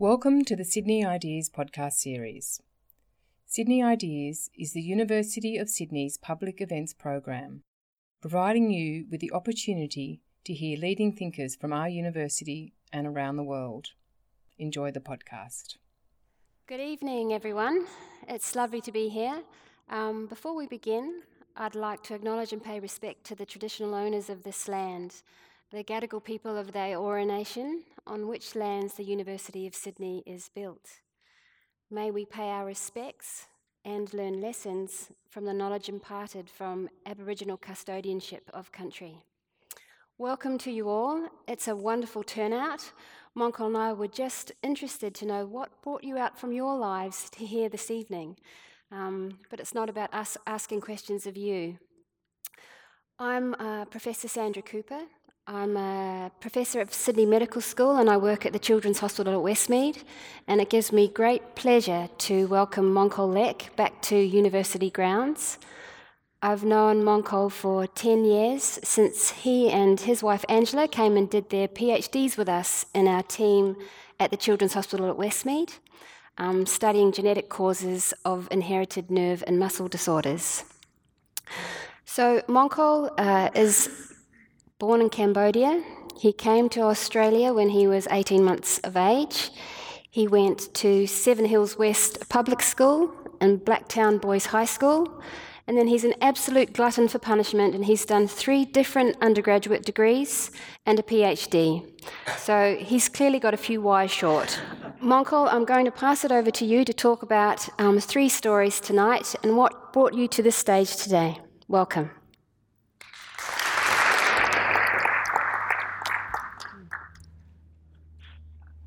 Welcome to the Sydney Ideas podcast series. Sydney Ideas is the University of Sydney's public events program, providing you with the opportunity to hear leading thinkers from our university and around the world. Enjoy the podcast. Good evening, everyone. It's lovely to be here. Um, before we begin, I'd like to acknowledge and pay respect to the traditional owners of this land, the Gadigal people of the Eora Nation, on which lands the University of Sydney is built. May we pay our respects and learn lessons from the knowledge imparted from Aboriginal custodianship of country. Welcome to you all. It's a wonderful turnout. Monkol and I were just interested to know what brought you out from your lives to here this evening. Um, but it's not about us asking questions of you. I'm uh, Professor Sandra Cooper. I'm a professor at Sydney Medical School and I work at the Children's Hospital at Westmead. And it gives me great pleasure to welcome Monkol Lek back to university grounds. I've known Monkol for 10 years since he and his wife Angela came and did their PhDs with us in our team at the Children's Hospital at Westmead, um, studying genetic causes of inherited nerve and muscle disorders. So, Monkol uh, is Born in Cambodia, he came to Australia when he was 18 months of age. He went to Seven Hills West Public School and Blacktown Boys High School. And then he's an absolute glutton for punishment, and he's done three different undergraduate degrees and a PhD. So he's clearly got a few Y's short. Monkol, I'm going to pass it over to you to talk about um, three stories tonight and what brought you to this stage today. Welcome.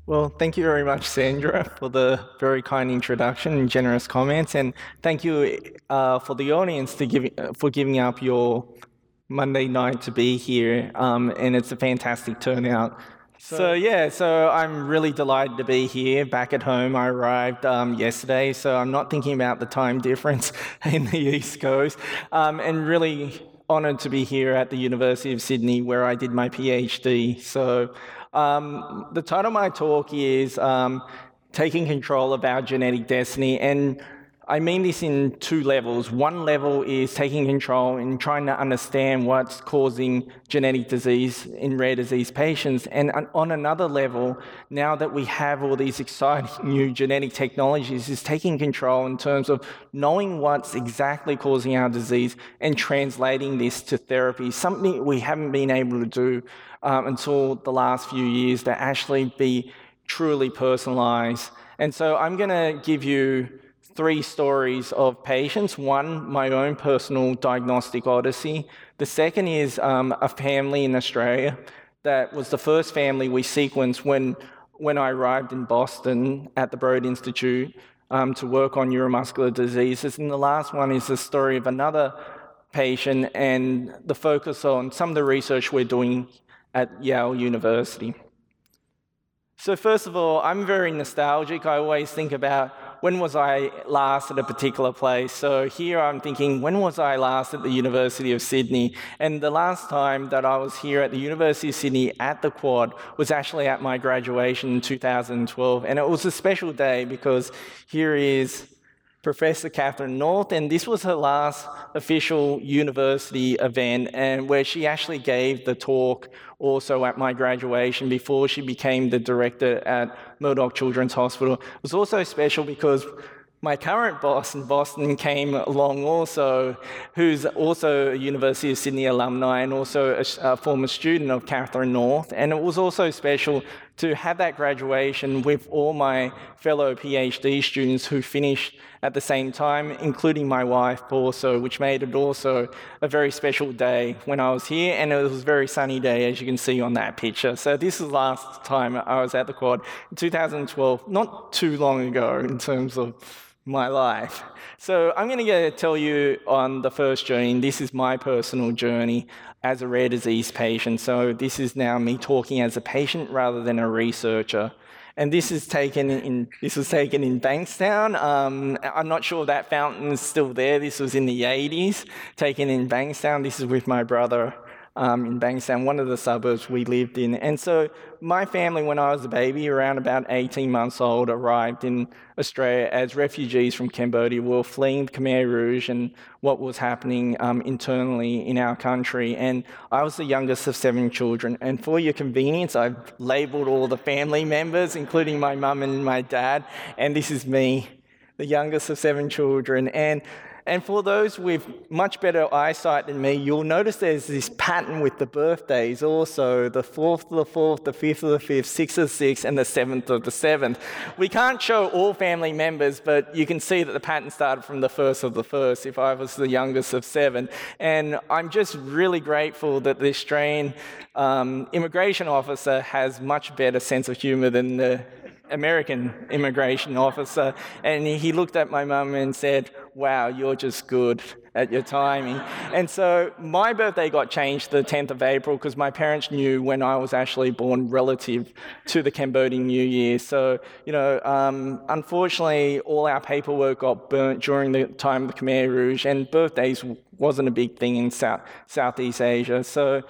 Well, thank you very much, Sandra, for the very kind introduction and generous comments, and thank you uh, for the audience to give, for giving up your Monday night to be here, um, and it's a fantastic turnout. So, so, yeah, so I'm really delighted to be here back at home. I arrived um, yesterday, so I'm not thinking about the time difference in the East Coast, um, and really honoured to be here at the University of Sydney where I did my PhD. So um, the title of my talk is um, Taking Control of Our Genetic Destiny. And I mean this in two levels. One level is taking control and trying to understand what's causing genetic disease in rare disease patients. And on another level, now that we have all these exciting new genetic technologies, is taking control in terms of knowing what's exactly causing our disease and translating this to therapy, something we haven't been able to do um, until the last few years to actually be truly personalized. And so I'm going to give you three stories of patients. One, my own personal diagnostic odyssey. The second is um, a family in Australia that was the first family we sequenced when, when I arrived in Boston at the Broad Institute um, to work on neuromuscular diseases. And the last one is the story of another patient and the focus on some of the research we're doing at Yale University. So, first of all, I'm very nostalgic. I always think about when was I last at a particular place. So, here I'm thinking, when was I last at the University of Sydney? And the last time that I was here at the University of Sydney at the Quad was actually at my graduation in 2012. And it was a special day because here is Professor Catherine North, and this was her last official university event, and where she actually gave the talk also at my graduation before she became the director at Murdoch Children's Hospital. It was also special because my current boss in Boston came along also, who's also a University of Sydney alumni and also a, a, former student of Catherine North. And it was also special to have that graduation with all my fellow PhD students who finished at the same time, including my wife also, which made it also a very special day when I was here. And it was a very sunny day, as you can see on that picture. So this is the last time I was at the quad in 2012, not too long ago in terms of my life. So I'm going to tell you on the first journey. This is my personal journey as a rare disease patient. So this is now me talking as a patient rather than a researcher. And this is taken in this was taken in Bankstown. Um, I'm not sure that fountain is still there. This was in the 80s, taken in Bankstown. This is with my brother um, in Bankstown, one of the suburbs we lived in. And so my family, when I was a baby, around about 18 months old, arrived in Australia as refugees from Cambodia. We were fleeing the Khmer Rouge and what was happening um, internally in our country. And I was the youngest of seven children. And for your convenience, I've labelled all the family members, including my mum and my dad. And this is me, the youngest of seven children. And and for those with much better eyesight than me, you'll notice there's this pattern with the birthdays also the 4th of the 4th, the 5th of the 5th, 6th of the 6th, and the 7th of the 7th. We can't show all family members, but you can see that the pattern started from the 1st of the 1st if I was the youngest of seven. And I'm just really grateful that the Australian um, immigration officer has much better sense of humour than the American immigration officer, and he looked at my mum and said, Wow, you're just good at your timing. And so my birthday got changed the 10th of April because my parents knew when I was actually born relative to the Cambodian New Year. So, you know, um, unfortunately, all our paperwork got burnt during the time of the Khmer Rouge, and birthdays wasn't a big thing in South, Southeast Asia. So,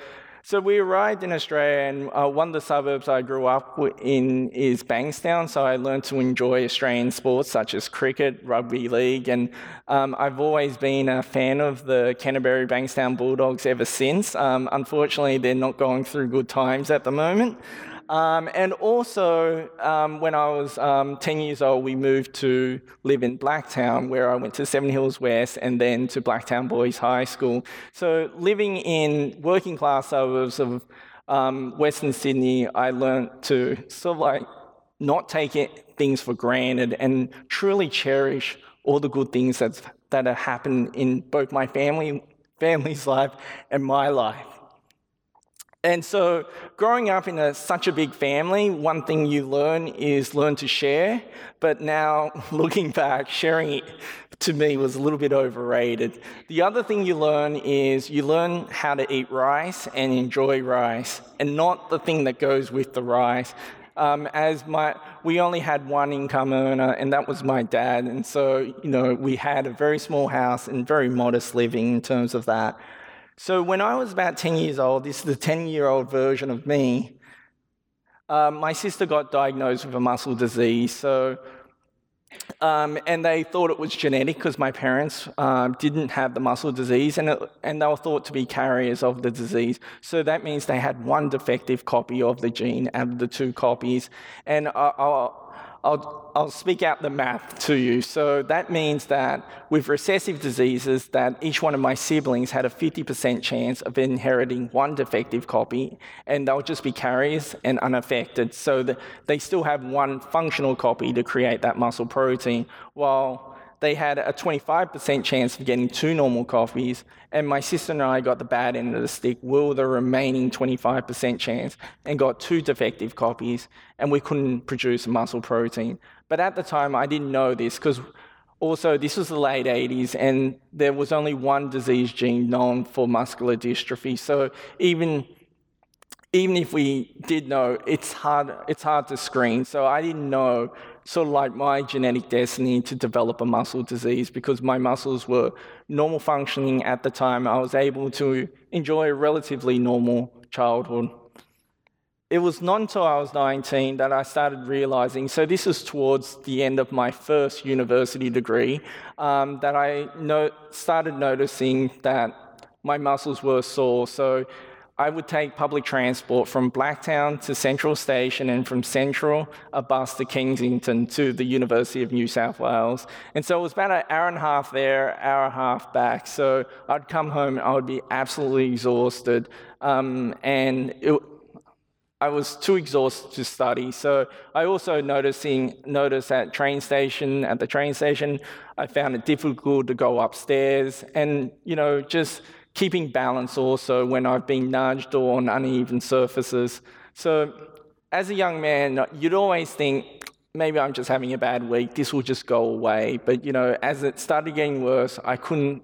so we arrived in Australia, and uh, one of the suburbs I grew up in is Bankstown. So I learned to enjoy Australian sports such as cricket, rugby league, and um, I've always been a fan of the Canterbury Bankstown Bulldogs ever since. Um, unfortunately, they're not going through good times at the moment. Um, and also, um, when I was um, 10 years old, we moved to live in Blacktown, where I went to Seven Hills West and then to Blacktown Boys High School. So, living in working class suburbs of um, Western Sydney, I learned to sort of like not take it, things for granted and truly cherish all the good things that's, that have happened in both my family, family's life and my life. And so, growing up in a, such a big family, one thing you learn is learn to share. But now, looking back, sharing it to me was a little bit overrated. The other thing you learn is you learn how to eat rice and enjoy rice, and not the thing that goes with the rice. Um, as my, we only had one income earner, and that was my dad. And so, you know, we had a very small house and very modest living in terms of that. So when I was about 10 years old, this is the 10 year old version of me, uh, my sister got diagnosed with a muscle disease. So, um, and they thought it was genetic because my parents um, didn't have the muscle disease and, it, and they were thought to be carriers of the disease. So that means they had one defective copy of the gene out of the two copies. And I, I, I'll, I'll speak out the math to you. So that means that with recessive diseases, that each one of my siblings had a 50% chance of inheriting one defective copy, and they'll just be carriers and unaffected. So they still have one functional copy to create that muscle protein, while they had a 25% chance of getting two normal coffees, and my sister and I got the bad end of the stick. Were the remaining 25% chance and got two defective copies, and we couldn't produce muscle protein. But at the time, I didn't know this because also this was the late 80s, and there was only one disease gene known for muscular dystrophy. So even even if we did know, it's hard, it's hard to screen. So I didn't know sort of like my genetic destiny to develop a muscle disease because my muscles were normal functioning at the time. I was able to enjoy a relatively normal childhood. It was not until I was 19 that I started realizing, so this is towards the end of my first university degree, um, that I no- started noticing that my muscles were sore. So I would take public transport from Blacktown to Central Station and from Central, a bus to Kensington to the University of New South Wales. And so it was about an hour and a half there, hour and a half back. So I'd come home and I would be absolutely exhausted. Um, and it, I was too exhausted to study. So I also noticing noticed at train station, at the train station, I found it difficult to go upstairs and, you know, just keeping balance also when I've been nudged or on uneven surfaces. So, as a young man, you'd always think, maybe I'm just having a bad week, this will just go away. But, you know, as it started getting worse, I couldn't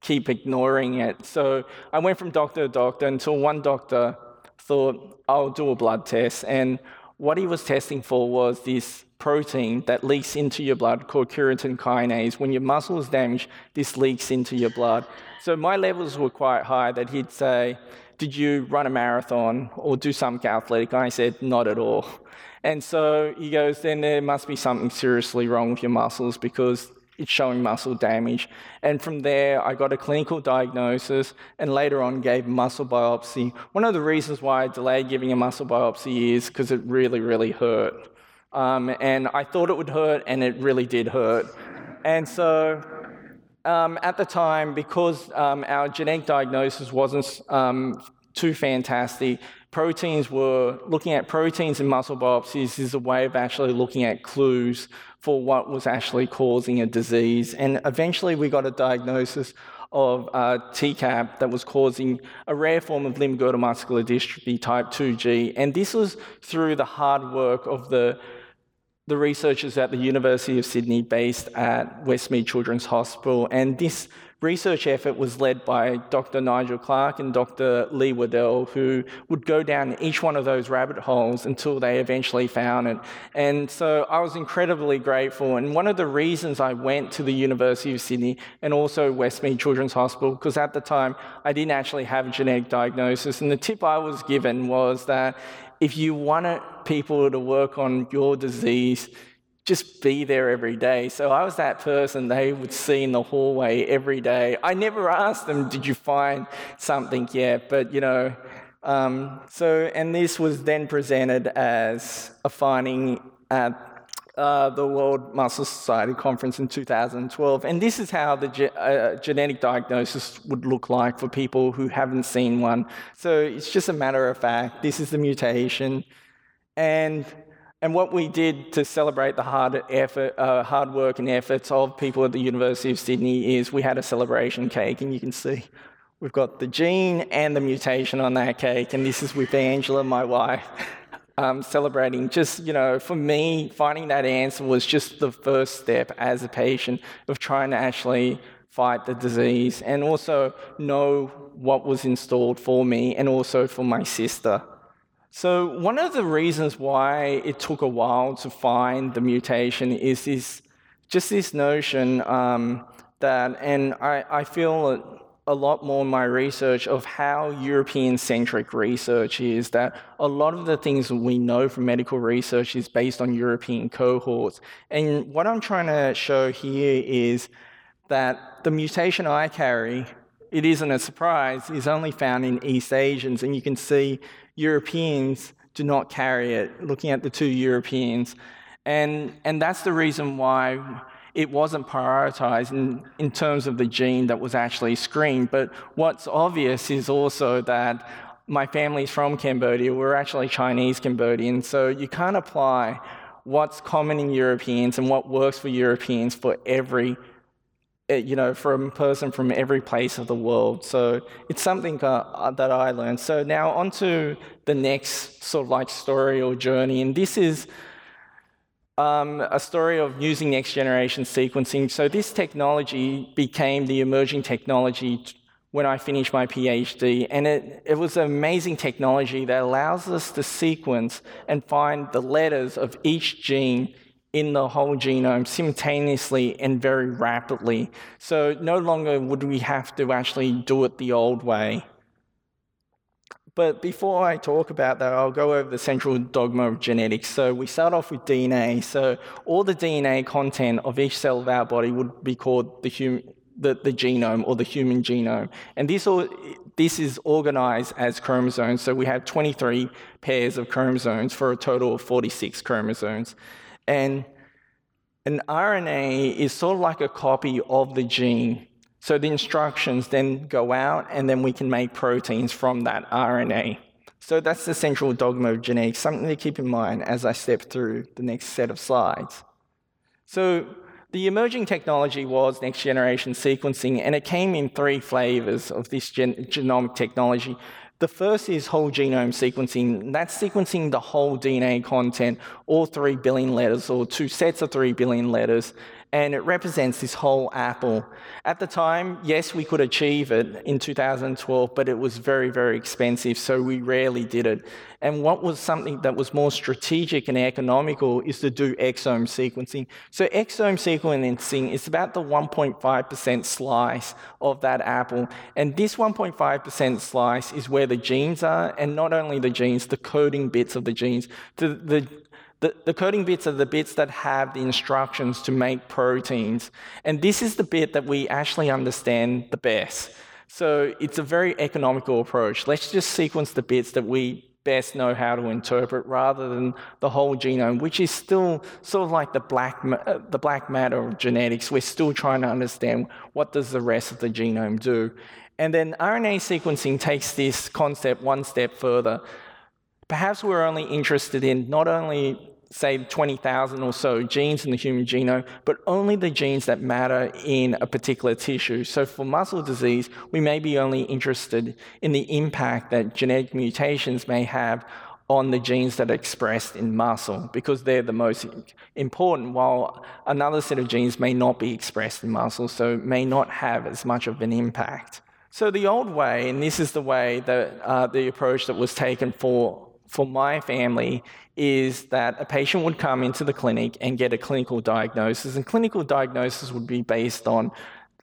keep ignoring it. So, I went from doctor to doctor until one doctor thought, I'll do a blood test. And what he was testing for was this protein that leaks into your blood called creatine kinase. When your muscle is damaged, this leaks into your blood. So my levels were quite high that he'd say, Did you run a marathon or do something athletic? And I said, Not at all. And so he goes, Then there must be something seriously wrong with your muscles because it's showing muscle damage. And from there, I got a clinical diagnosis and later on gave muscle biopsy. One of the reasons why I delayed giving a muscle biopsy is because it really, really hurt. Um, and I thought it would hurt, and it really did hurt. And so um, at the time, because um, our genetic diagnosis wasn't um, too fantastic, proteins were looking at proteins in muscle biopsies is a way of actually looking at clues for what was actually causing a disease. And eventually, we got a diagnosis of uh, TCAP that was causing a rare form of limb-girdle muscular dystrophy type 2G. And this was through the hard work of the the researchers at the University of Sydney based at Westmead Children's Hospital. And this research effort was led by Dr. Nigel Clarke and Dr. Leigh Waddell, who would go down each one of those rabbit holes until they eventually found it. And so I was incredibly grateful. And one of the reasons I went to the University of Sydney and also Westmead Children's Hospital, because at the time I didn't actually have a genetic diagnosis. And the tip I was given was that if you wanted people to work on your disease, just be there every day. So I was that person they would see in the hallway every day. I never asked them, Did you find something yet? But, you know, um, so, and this was then presented as a finding at uh, the World Muscle Society conference in 2012. And this is how the ge- uh, genetic diagnosis would look like for people who haven't seen one. So it's just a matter of fact, this is the mutation. And, and what we did to celebrate the hard, effort, uh, hard work and efforts of people at the University of Sydney is we had a celebration cake, and you can see we've got the gene and the mutation on that cake. And this is with Angela, my wife um, celebrating. Just, you know, for me, finding that answer was just the first step as a patient of trying to actually fight the disease and also know what was installed for me and also for my sister. So, one of the reasons why it took a while to find the mutation is this, just this notion um, that, and I, I feel a lot more in my research of how European centric research is, that a lot of the things we know from medical research is based on European cohorts. And what I'm trying to show here is that the mutation I carry, it isn't a surprise, is only found in East Asians. And you can see Europeans do not carry it, looking at the two Europeans. And, and that's the reason why it wasn't prioritized in, in terms of the gene that was actually screened. But what's obvious is also that my family's from Cambodia. We're actually Chinese Cambodian. So you can't apply what's common in Europeans and what works for Europeans for every eh, you know, from a person from every place of the world. So it's something uh, that I learned. So now on to the next sort of like story or journey. And this is um, a story of using next generation sequencing. So, this technology became the emerging technology when I finished my PhD, and it, it was an amazing technology that allows us to sequence and find the letters of each gene in the whole genome simultaneously and very rapidly. So, no longer would we have to actually do it the old way. But before I talk about that, I'll go over the central dogma of genetics. So we start off with DNA. So all the DNA content of each cell of our body would be called the, hum- the, the genome or the human genome. And this, all, this is organized as chromosomes. So we have 23 pairs of chromosomes for a total of 46 chromosomes. And an RNA is sort of like a copy of the gene so the instructions then go out, and then we can make proteins from that RNA. So that's the central dogma of genetics, something to keep in mind as I step through the next set of slides. So the emerging technology was next generation sequencing, and it came in three flavors of this gen- genomic technology. The first is whole genome sequencing. That's sequencing the whole DNA content, all three billion letters, or two sets of three billion letters, and it represents this whole apple. At the time, yes, we could achieve it in 2012, but it was very, very expensive, so we rarely did it. And what was something that was more strategic and economical is to do exome sequencing. So, exome sequencing is about the 1.5% slice of that apple. And this 1.5% slice is where the genes are, and not only the genes, the coding bits of the genes. The, the the, the coding bits are the bits that have the instructions to make proteins. And this is the bit that we actually understand the best. So it's a very economical approach. Let's just sequence the bits that we best know how to interpret rather than the whole genome, which is still sort of like the black, uh, the black matter of genetics. We're still trying to understand what does the rest of the genome do. And then RNA sequencing takes this concept one step further. Perhaps we're only interested in not only say 20,000 or so genes in the human genome, but only the genes that matter in a particular tissue. So for muscle disease, we may be only interested in the impact that genetic mutations may have on the genes that are expressed in muscle because they're the most important, while another set of genes may not be expressed in muscle, so may not have as much of an impact. So the old way, and this is the way that uh, the approach that was taken for for my family is that a patient would come into the clinic and get a clinical diagnosis, and clinical diagnosis would be based on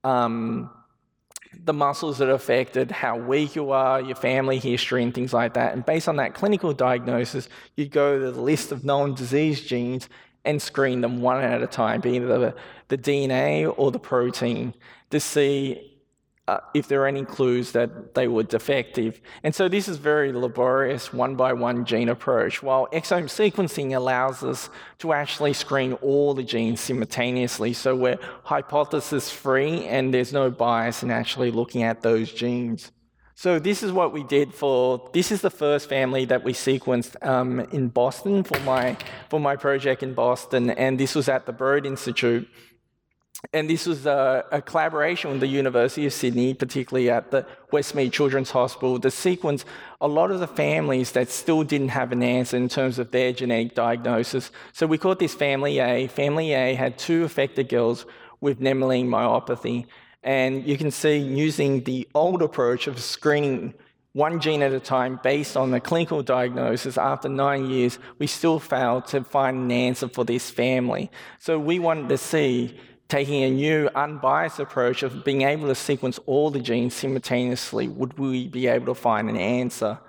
um, the muscles that are affected, how weak you are, your family history, and things like that. And based on that clinical diagnosis, you go to the list of known disease genes and screen them one at a time, being the, the DNA or the protein, to see uh, if there are any clues that they were defective. And so this is very laborious one by one gene approach, while exome sequencing allows us to actually screen all the genes simultaneously. So we're hypothesis free and there's no bias in actually looking at those genes. So this is what we did for, this is the first family that we sequenced um, in Boston for my, for my project in Boston. And this was at the Broad Institute. And this was a, a, collaboration with the University of Sydney, particularly at the Westmead Children's Hospital, to sequence a lot of the families that still didn't have an answer in terms of their genetic diagnosis. So we called this Family A. Family A had two affected girls with Nemaline myopathy. And you can see using the old approach of screening one gene at a time based on the clinical diagnosis, after nine years, we still failed to find an answer for this family. So we wanted to see taking a new unbiased approach of being able to sequence all the genes simultaneously, would we be able to find an answer?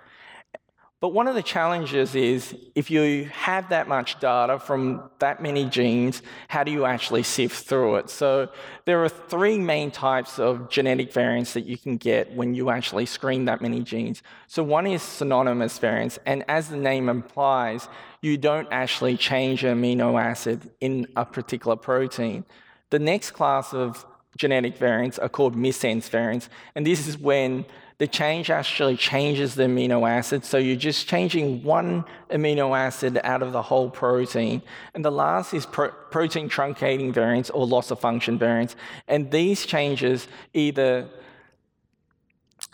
But one of the challenges is if you have that much data from that many genes, how do you actually sift through it? So there are three main types of genetic variants that you can get when you actually screen that many genes. So one is synonymous variants, and as the name implies, you don't actually change an amino acid in a particular protein. The next class of genetic variants are called missense variants, and this is when the change actually changes the amino acid. So you're just changing one amino acid out of the whole protein. And the last is pro- protein truncating variants or loss of function variants. And these changes either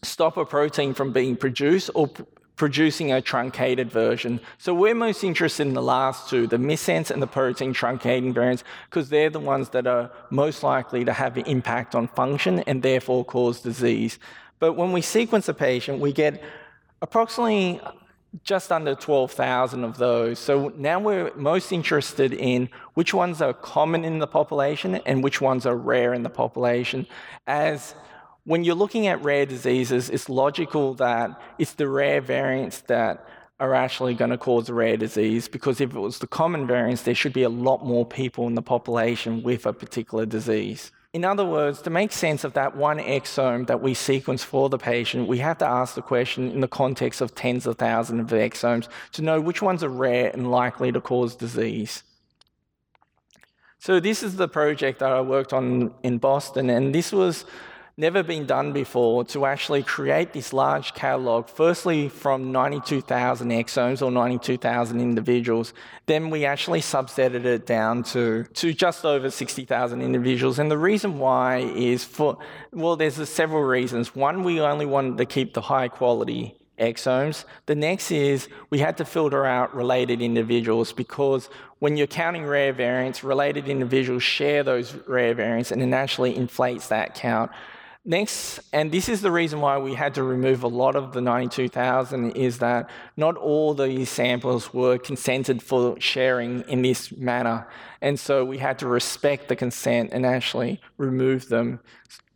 stop a protein from being produced or producing a truncated version. So we're most interested in the last two, the missense and the protein truncating variants, because they're the ones that are most likely to have an impact on function and therefore cause disease. But when we sequence a patient, we get approximately just under 12,000 of those. So now we're most interested in which ones are common in the population and which ones are rare in the population, as when you're looking at rare diseases, it's logical that it's the rare variants that are actually going to cause a rare disease because if it was the common variants, there should be a lot more people in the population with a particular disease. In other words, to make sense of that one exome that we sequence for the patient, we have to ask the question in the context of tens of thousands of exomes to know which ones are rare and likely to cause disease. So, this is the project that I worked on in Boston, and this was never been done before to actually create this large catalog, firstly from 92,000 exomes or 92,000 individuals. Then we actually subsetted it down to, to just over 60,000 individuals. And the reason why is for, well, there's several reasons. One, we only wanted to keep the high quality exomes. The next is we had to filter out related individuals because when you're counting rare variants, related individuals share those rare variants and it naturally inflates that count. Next, and this is the reason why we had to remove a lot of the 92,000, is that not all these samples were consented for sharing in this manner. And so we had to respect the consent and actually remove them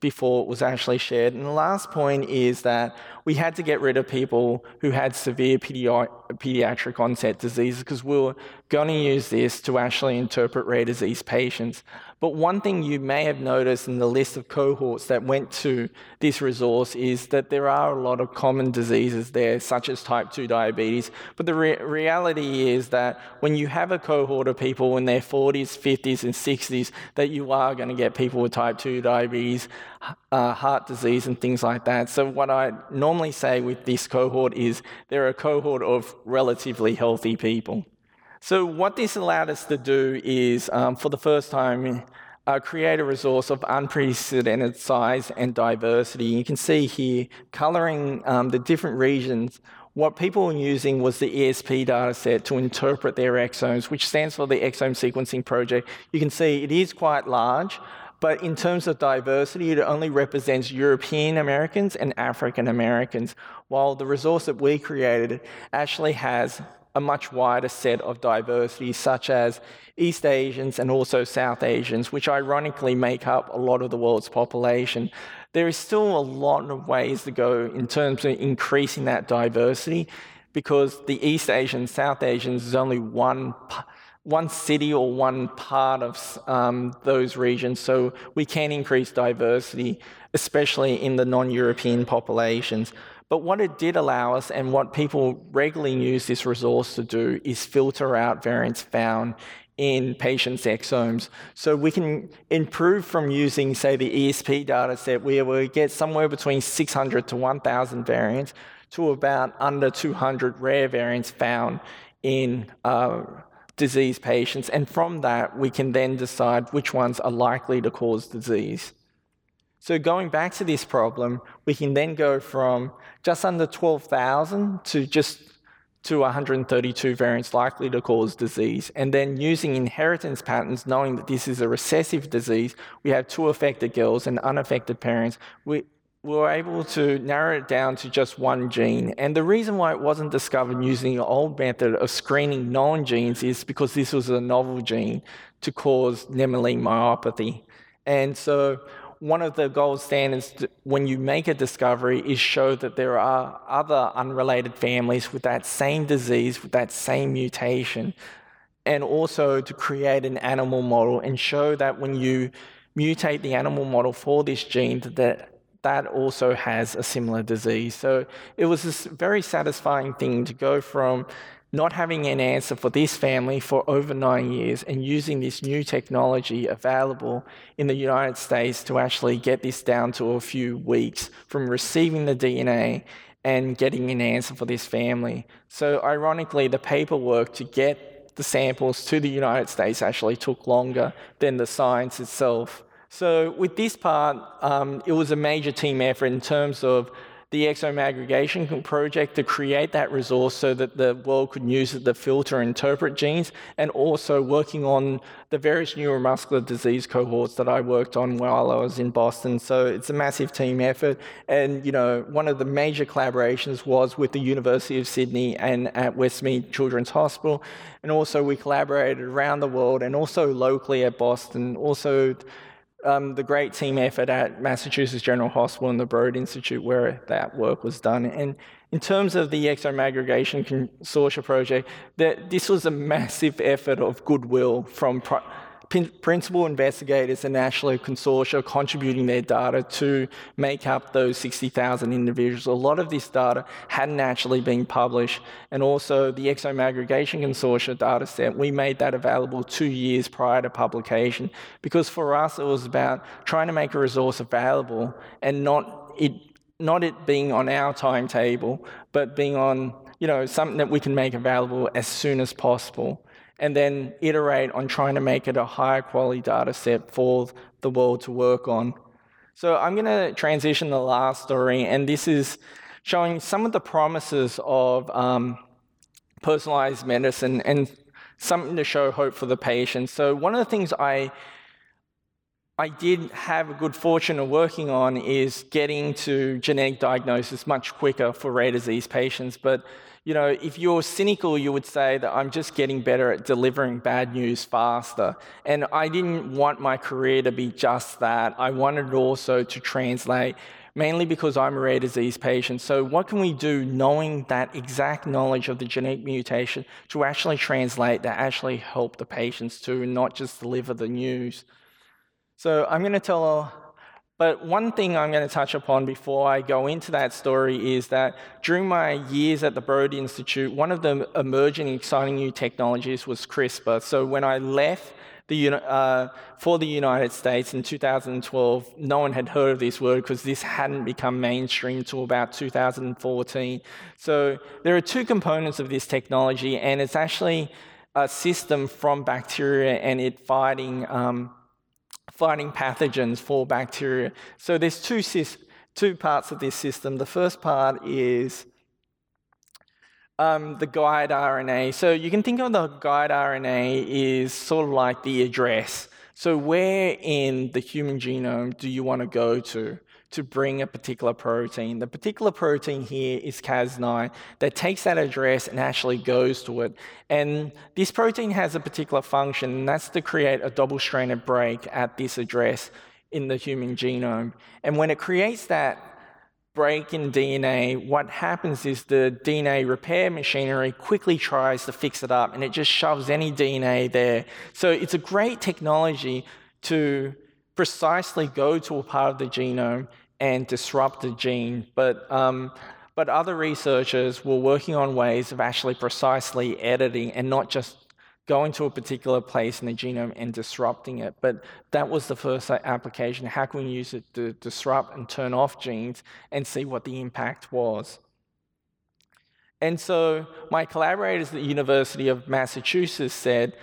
before it was actually shared. And the last point is that we had to get rid of people who had severe pedi- pediatric onset diseases because we were going to use this to actually interpret rare disease patients. But one thing you may have noticed in the list of cohorts that went to this resource is that there are a lot of common diseases there, such as type 2 diabetes. But the re- reality is that when you have a cohort of people in their 40s, 50s, and 60s, that you are going to get people with type 2 diabetes, uh, heart disease, and things like that. So, what I normally say with this cohort is they're a cohort of relatively healthy people. So what this allowed us to do is, um, for the first time, uh, create a resource of unprecedented size and diversity. You can see here, coloring um, the different regions, what people were using was the ESP dataset to interpret their exomes, which stands for the Exome Sequencing Project. You can see it is quite large, but in terms of diversity, it only represents European Americans and African Americans, while the resource that we created actually has a much wider set of diversity, such as East Asians and also South Asians, which ironically make up a lot of the world's population. There is still a lot of ways to go in terms of increasing that diversity because the East Asians, South Asians is only one, one city or one part of um, those regions. So we can increase diversity, especially in the non European populations. But what it did allow us, and what people regularly use this resource to do, is filter out variants found in patients' exomes. So we can improve from using, say, the ESP data set, where we get somewhere between 600 to 1,000 variants, to about under 200 rare variants found in uh, disease patients. And from that, we can then decide which ones are likely to cause disease. So going back to this problem, we can then go from just under 12,000 to just to 132 variants likely to cause disease. And then using inheritance patterns, knowing that this is a recessive disease, we have two affected girls and unaffected parents. We, we were able to narrow it down to just one gene. And the reason why it wasn't discovered using the old method of screening known genes is because this was a novel gene to cause Nemaline myopathy. And so one of the gold standards when you make a discovery is show that there are other unrelated families with that same disease, with that same mutation, and also to create an animal model and show that when you mutate the animal model for this gene, that that also has a similar disease. So it was this very satisfying thing to go from not having an answer for this family for over nine years and using this new technology available in the United States to actually get this down to a few weeks from receiving the DNA and getting an answer for this family. So, ironically, the paperwork to get the samples to the United States actually took longer than the science itself. So, with this part, um, it was a major team effort in terms of the exome aggregation project to create that resource so that the world could use it to filter and interpret genes, and also working on the various neuromuscular disease cohorts that I worked on while I was in Boston. So it's a massive team effort. And, you know, one of the major collaborations was with the University of Sydney and at Westmead Children's Hospital. And also we collaborated around the world and also locally at Boston, also um, the great team effort at Massachusetts General Hospital and the Broad Institute where that work was done. And in terms of the exome aggregation consortia project, that this was a massive effort of goodwill from principal investigators and national consortia contributing their data to make up those 60,000 individuals. A lot of this data hadn't actually been published, and also the Exome Aggregation Consortia data set, we made that available two years prior to publication because for us it was about trying to make a resource available and not it not it being on our timetable, but being on you know something that we can make available as soon as possible and then iterate on trying to make it a higher quality data set for the world to work on. So I'm going to transition the last story, and this is showing some of the promises of um, personalized medicine and something to show hope for the patient. So one of the things I I did have a good fortune of working on is getting to genetic diagnosis much quicker for rare disease patients. But you know, if you're cynical, you would say that I'm just getting better at delivering bad news faster. And I didn't want my career to be just that. I wanted also to translate, mainly because I'm a rare disease patient. So, what can we do knowing that exact knowledge of the genetic mutation to actually translate, that, actually help the patients to not just deliver the news? So, I'm going to tell but one thing I'm going to touch upon before I go into that story is that during my years at the Broad Institute, one of the emerging exciting new technologies was CRISPR. So when I left the, uh, for the United States in 2012, no one had heard of this word because this hadn't become mainstream until about 2014. So there are two components of this technology, and it's actually a system from bacteria and it fighting. Um, fighting pathogens for bacteria. So there's two, two parts of this system. The first part is um, the guide RNA. So you can think of the guide RNA is sort of like the address. So where in the human genome do you want to go to? To bring a particular protein. The particular protein here is Cas9 that takes that address and actually goes to it. And this protein has a particular function, and that's to create a double stranded break at this address in the human genome. And when it creates that break in DNA, what happens is the DNA repair machinery quickly tries to fix it up and it just shoves any DNA there. So it's a great technology to precisely go to a part of the genome and disrupt the gene, but, um, but other researchers were working on ways of actually precisely editing and not just going to a particular place in the genome and disrupting it. But that was the first application. How can we use it to disrupt and turn off genes and see what the impact was? And so my collaborators at the University of Massachusetts said,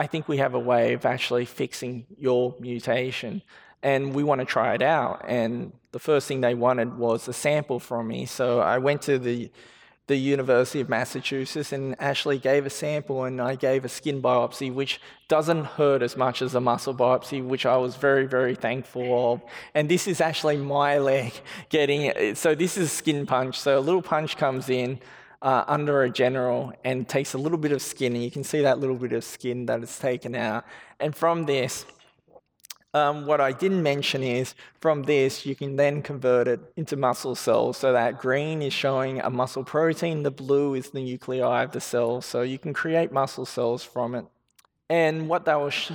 I think we have a way of actually fixing your mutation and we want to try it out. And the first thing they wanted was a sample from me. So I went to the, the University of Massachusetts and actually gave a sample and I gave a skin biopsy, which doesn't hurt as much as a muscle biopsy, which I was very, very thankful of. And this is actually my leg getting it. So this is skin punch. So a little punch comes in uh, under a general and takes a little bit of skin, and you can see that little bit of skin that is taken out. And from this, um, what I didn't mention is from this, you can then convert it into muscle cells. So that green is showing a muscle protein, the blue is the nuclei of the cell. So you can create muscle cells from it. And what they, was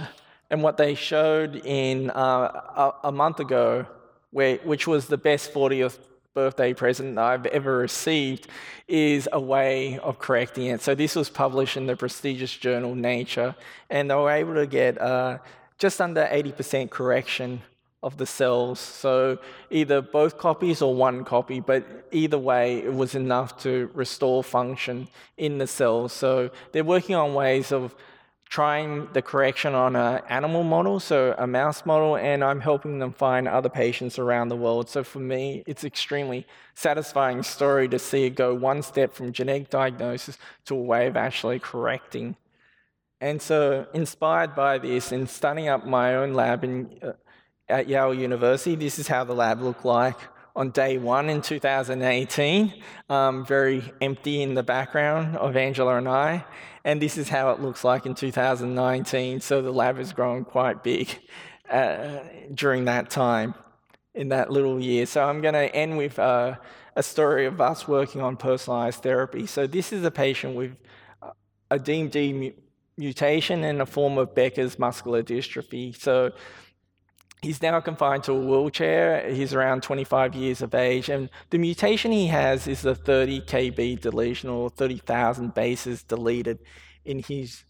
and what they showed in uh, a, a, month ago, where, which was the best 40th birthday present I've ever received is a way of correcting it. So this was published in the prestigious journal Nature, and they were able to get uh, just under 80% correction of the cells. So either both copies or one copy, but either way, it was enough to restore function in the cells. So they're working on ways of trying the correction on an animal model, so a mouse model, and I'm helping them find other patients around the world. So for me, it's extremely satisfying story to see it go one step from genetic diagnosis to a way of actually correcting. And so, inspired by this and starting up my own lab in, uh, at Yale University, this is how the lab looked like on day one in 2018, um, very empty in the background of Angela and I. And this is how it looks like in 2019. So the lab has grown quite big uh, during that time, in that little year. So I'm going to end with uh, a story of us working on personalized therapy. So this is a patient with a DMD mutation in a form of Becker's muscular dystrophy. So He's now confined to a wheelchair. He's around 25 years of age, and the mutation he has is the 30 kb deletion, or 30,000 bases deleted in his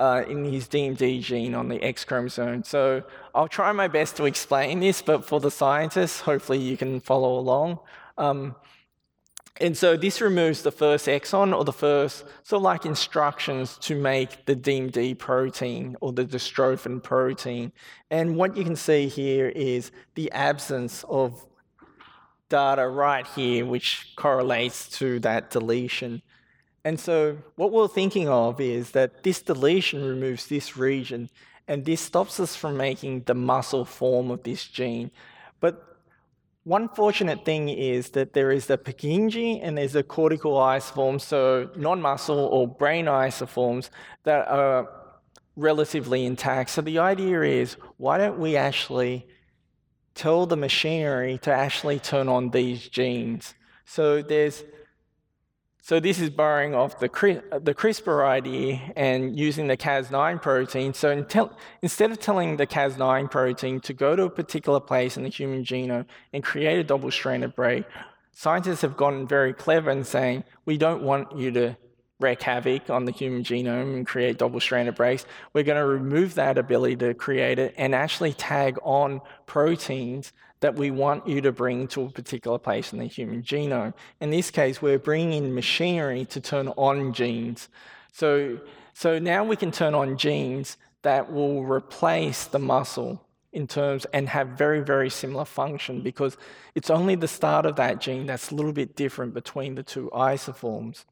uh, in his DMD gene on the X chromosome. So I'll try my best to explain this, but for the scientists, hopefully you can follow along. Um, and so this removes the first exon or the first sort of like instructions to make the DMD protein or the dystrophin protein. And what you can see here is the absence of data right here which correlates to that deletion. And so what we're thinking of is that this deletion removes this region and this stops us from making the muscle form of this gene. But one fortunate thing is that there is the Purkinje and there's the cortical isoforms, so non-muscle or brain isoforms that are relatively intact. So the idea is, why don't we actually tell the machinery to actually turn on these genes? So there's so this is borrowing off the, the CRISPR idea and using the Cas9 protein. So instead of telling the Cas9 protein to go to a particular place in the human genome and create a double-stranded break, scientists have gotten very clever in saying, we don't want you to wreak havoc on the human genome and create double-stranded breaks. We're going to remove that ability to create it and actually tag on proteins that we want you to bring to a particular place in the human genome. In this case, we're bringing in machinery to turn on genes. So, so now we can turn on genes that will replace the muscle in terms and have very, very similar function because it's only the start of that gene that's a little bit different between the two isoforms.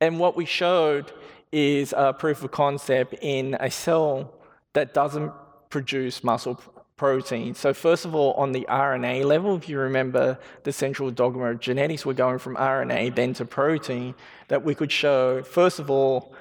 And what we showed is a proof of concept in a cell that doesn't produce muscle protein. So, first of all, on the RNA level, if you remember the central dogma of genetics, we're going from RNA then to protein, that we could show, first of all,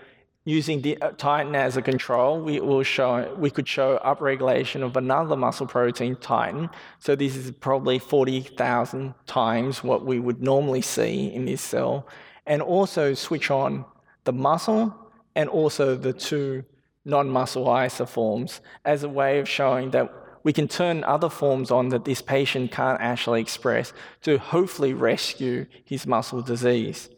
using the uh, as a control, we will show we could show upregulation of another muscle protein, titin. So this is probably 40,000 times what we would normally see in this cell, and also switch on the muscle and also the two non-muscle isoforms as a way of showing that we can turn other forms on that this patient can't actually express to hopefully rescue his muscle disease.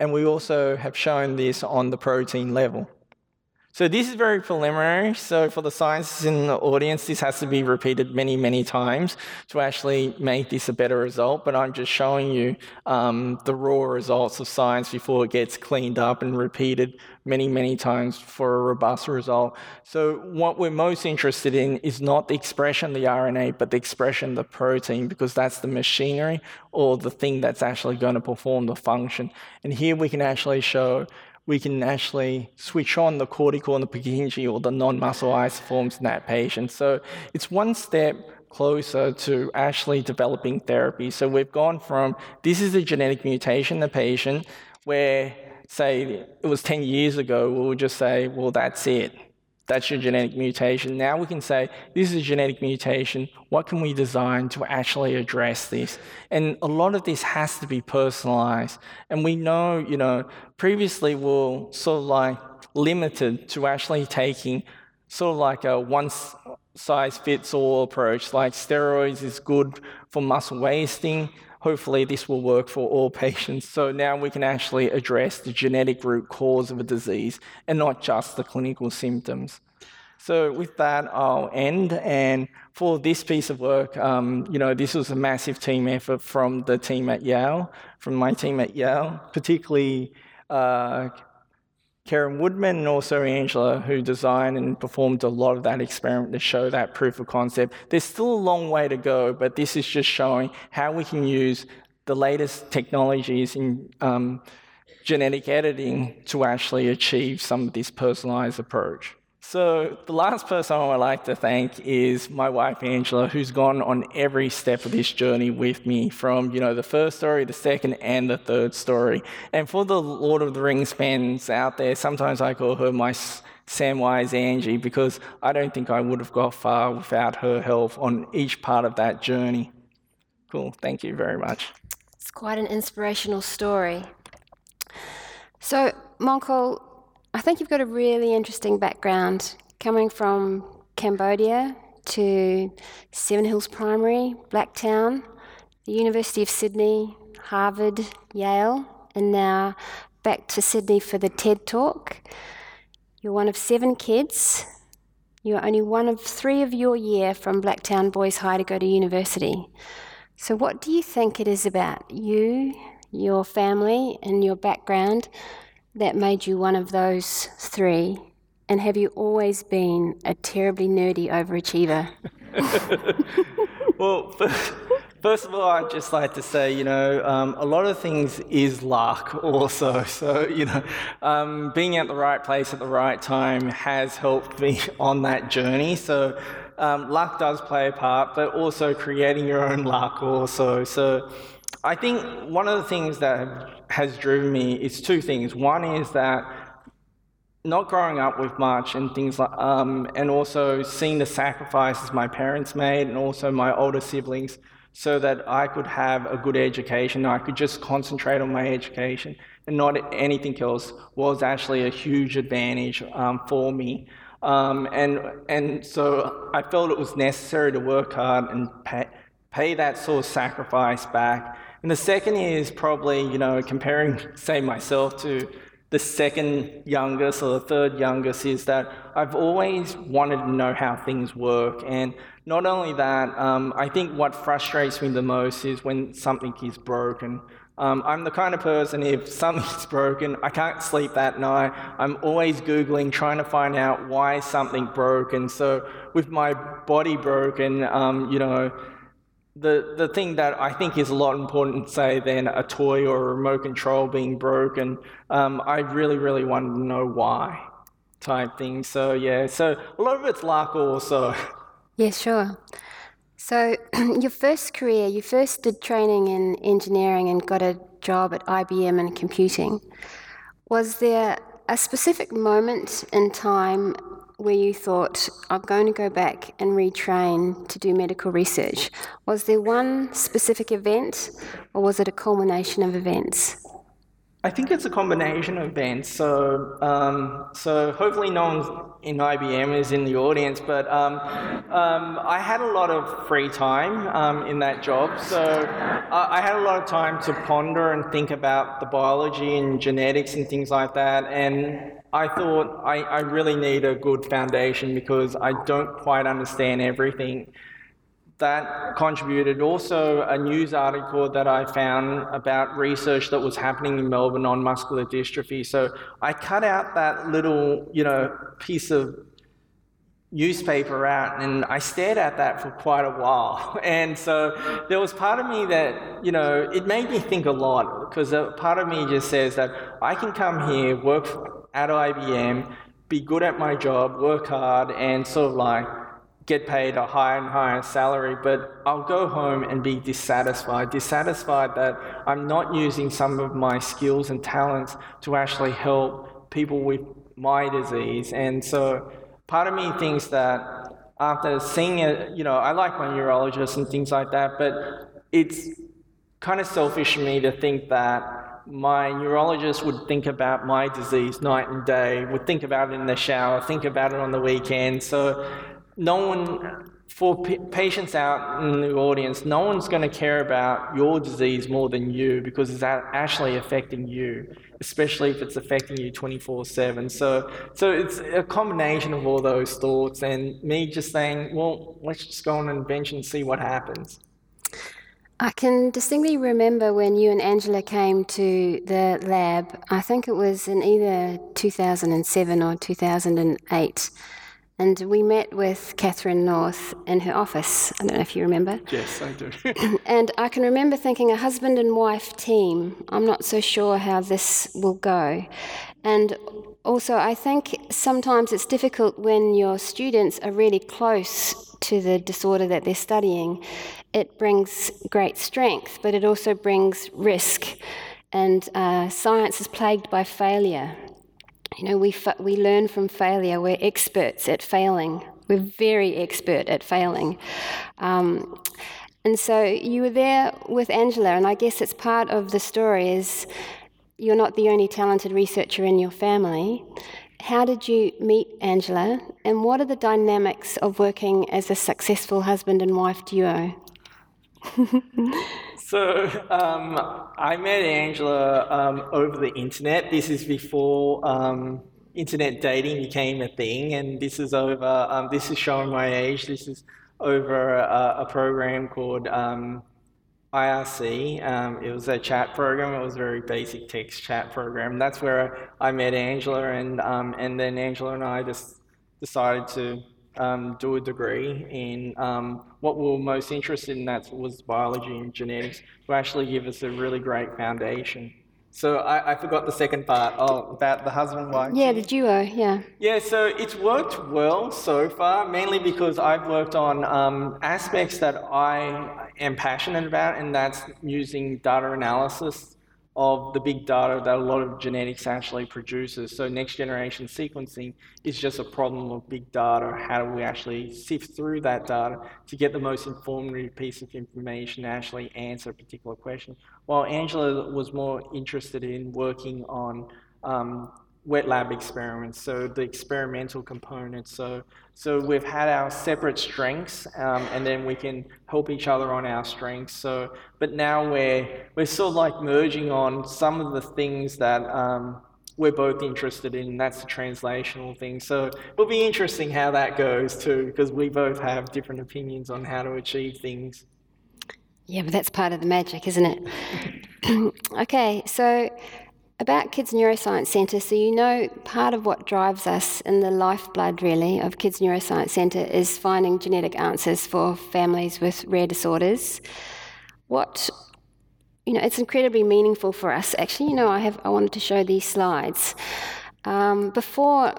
And we also have shown this on the protein level. So this is very preliminary. So for the scientists in the audience, this has to be repeated many, many times to actually make this a better result. But I'm just showing you um, the raw results of science before it gets cleaned up and repeated many, many times for a robust result. So what we're most interested in is not the expression of the RNA, but the expression of the protein, because that's the machinery or the thing that's actually going to perform the function. And here we can actually show we can actually switch on the cortical and the Purkinje or the non-muscle isoforms in that patient. So it's one step closer to actually developing therapy. So we've gone from this is a genetic mutation in the patient where say it was 10 years ago, we would just say, well, that's it. That's your genetic mutation. Now we can say, this is a genetic mutation. What can we design to actually address this? And a lot of this has to be personalized. And we know, you know, previously we we're sort of like limited to actually taking sort of like a one size fits all approach. Like steroids is good for muscle wasting. Hopefully, this will work for all patients. So now we can actually address the genetic root cause of a disease and not just the clinical symptoms. So with that, I'll end. And for this piece of work, um, you know, this was a massive team effort from the team at Yale, from my team at Yale, particularly uh, Karen Woodman and also Angela, who designed and performed a lot of that experiment to show that proof of concept. There's still a long way to go, but this is just showing how we can use the latest technologies in um, genetic editing to actually achieve some of this personalized approach. So, the last person I would like to thank is my wife Angela, who's gone on every step of this journey with me from, you know, the first story, the second, and the third story. And for the Lord of the Rings fans out there, sometimes I call her my Samwise Angie because I don't think I would have got far without her help on each part of that journey. Cool. Thank you very much. It's quite an inspirational story. So, Monkol, I think you've got a really interesting background coming from Cambodia to Seven Hills Primary, Blacktown, the University of Sydney, Harvard, Yale, and now back to Sydney for the TED Talk. You're one of seven kids. You're only one of three of your year from Blacktown Boys High to go to university. So, what do you think it is about you, your family, and your background that made you one of those three? And have you always been a terribly nerdy overachiever? well, First of all, I'd just like to say, you know, um, a lot of things is luck also. So, you know, um, being at the right place at the right time has helped me on that journey. So, um, luck does play a part, but also creating your own luck also. So, I think one of the things that has driven me is two things. One is that not growing up with much and things like, um, and also seeing the sacrifices my parents made and also my older siblings so that I could have a good education. I could just concentrate on my education and not anything else was actually a huge advantage um, for me. Um, and, and so I felt it was necessary to work hard and pay, pay that sort of sacrifice back. And the second is probably, you know, comparing, say, myself to the second youngest or the third youngest is that I've always wanted to know how things work. And not only that, um, I think what frustrates me the most is when something is broken. Um, I'm the kind of person, if something's broken, I can't sleep that night. I'm always Googling, trying to find out why something broke. And so, with my body broken, um, you know, the, the thing that I think is a lot important, say, than a toy or a remote control being broken, um, I really, really want to know why type thing. So, yeah, so a lot of it's luck also. Yeah, sure. So, your first career, you first did training in engineering and got a job at IBM in computing. Was there a specific moment in time where you thought, I'm going to go back and retrain to do medical research? Was there one specific event, or was it a culmination of events? I think it's a combination of events. So, um, so hopefully no one in IBM is in the audience, but um, um, I had a lot of free time um, in that job. So I, I had a lot of time to ponder and think about the biology and genetics and things like that. And I thought I, I really need a good foundation because I don't quite understand everything that contributed. Also, a news article that I found about research that was happening in Melbourne on muscular dystrophy. So I cut out that little, you know, piece of newspaper out and I stared at that for quite a while. And so there was part of me that, you know, it made me think a lot because part of me just says that I can come here, work at IBM, be good at my job, work hard, and sort of like get paid a higher and higher salary, but I'll go home and be dissatisfied. Dissatisfied that I'm not using some of my skills and talents to actually help people with my disease. And so part of me thinks that after seeing it, you know, I like my neurologist and things like that, but it's kind of selfish of me to think that my neurologist would think about my disease night and day, would think about it in the shower, think about it on the weekend. So no one, for patients out in the audience, no one's going to care about your disease more than you because it's actually affecting you, especially if it's affecting you 24 7. So, so it's a combination of all those thoughts and me just saying, well, let's just go on an adventure and see what happens. I can distinctly remember when you and Angela came to the lab. I think it was in either 2007 or 2008. And we met with Catherine North in her office. I don't know if you remember. Yes, I do. and I can remember thinking, a husband and wife team, I'm not so sure how this will go. And also, I think sometimes it's difficult when your students are really close to the disorder that they're studying. It brings great strength, but it also brings risk. And uh, science is plagued by failure. You know, we, fa- we learn from failure. We're experts at failing. We're very expert at failing. Um, and so you were there with Angela, and I guess it's part of the story is you're not the only talented researcher in your family. How did you meet Angela, and what are the dynamics of working as a successful husband and wife duo? So um, I met Angela um, over the internet. This is before um, internet dating became a thing, and this is over. Um, this is showing my age. This is over a, a program called um, IRC. Um, it was a chat program. It was a very basic text chat program. That's where I met Angela, and and then Angela and I just decided to um, do a degree in um, what we were most interested in, that was biology and genetics, to actually give us a really great foundation. So I, I forgot the second part oh, about the husband wife. Yeah, the duo. Yeah. Yeah, so it's worked well so far, mainly because I've worked on um, aspects that I am passionate about, and that's using data analysis of the big data that a lot of genetics actually produces. So next generation sequencing is just a problem of big data. How do we actually sift through that data to get the most informative piece of information to actually answer a particular question? While Angela was more interested in working on um, wet lab experiments, so the experimental components. So, so we've had our separate strengths, um, and then we can help each other on our strengths. So, but now we're we're sort of like merging on some of the things that. Um, we're both interested in, that's the translational thing. So it'll be interesting how that goes too, because we both have different opinions on how to achieve things. Yeah, but that's part of the magic, isn't it? okay, so about Kids Neuroscience Centre, so you know part of what drives us in the lifeblood, really, of Kids Neuroscience Centre is finding genetic answers for families with rare disorders. What, you know, it's incredibly meaningful for us. Actually, you know, I have I wanted to show these slides. Um, before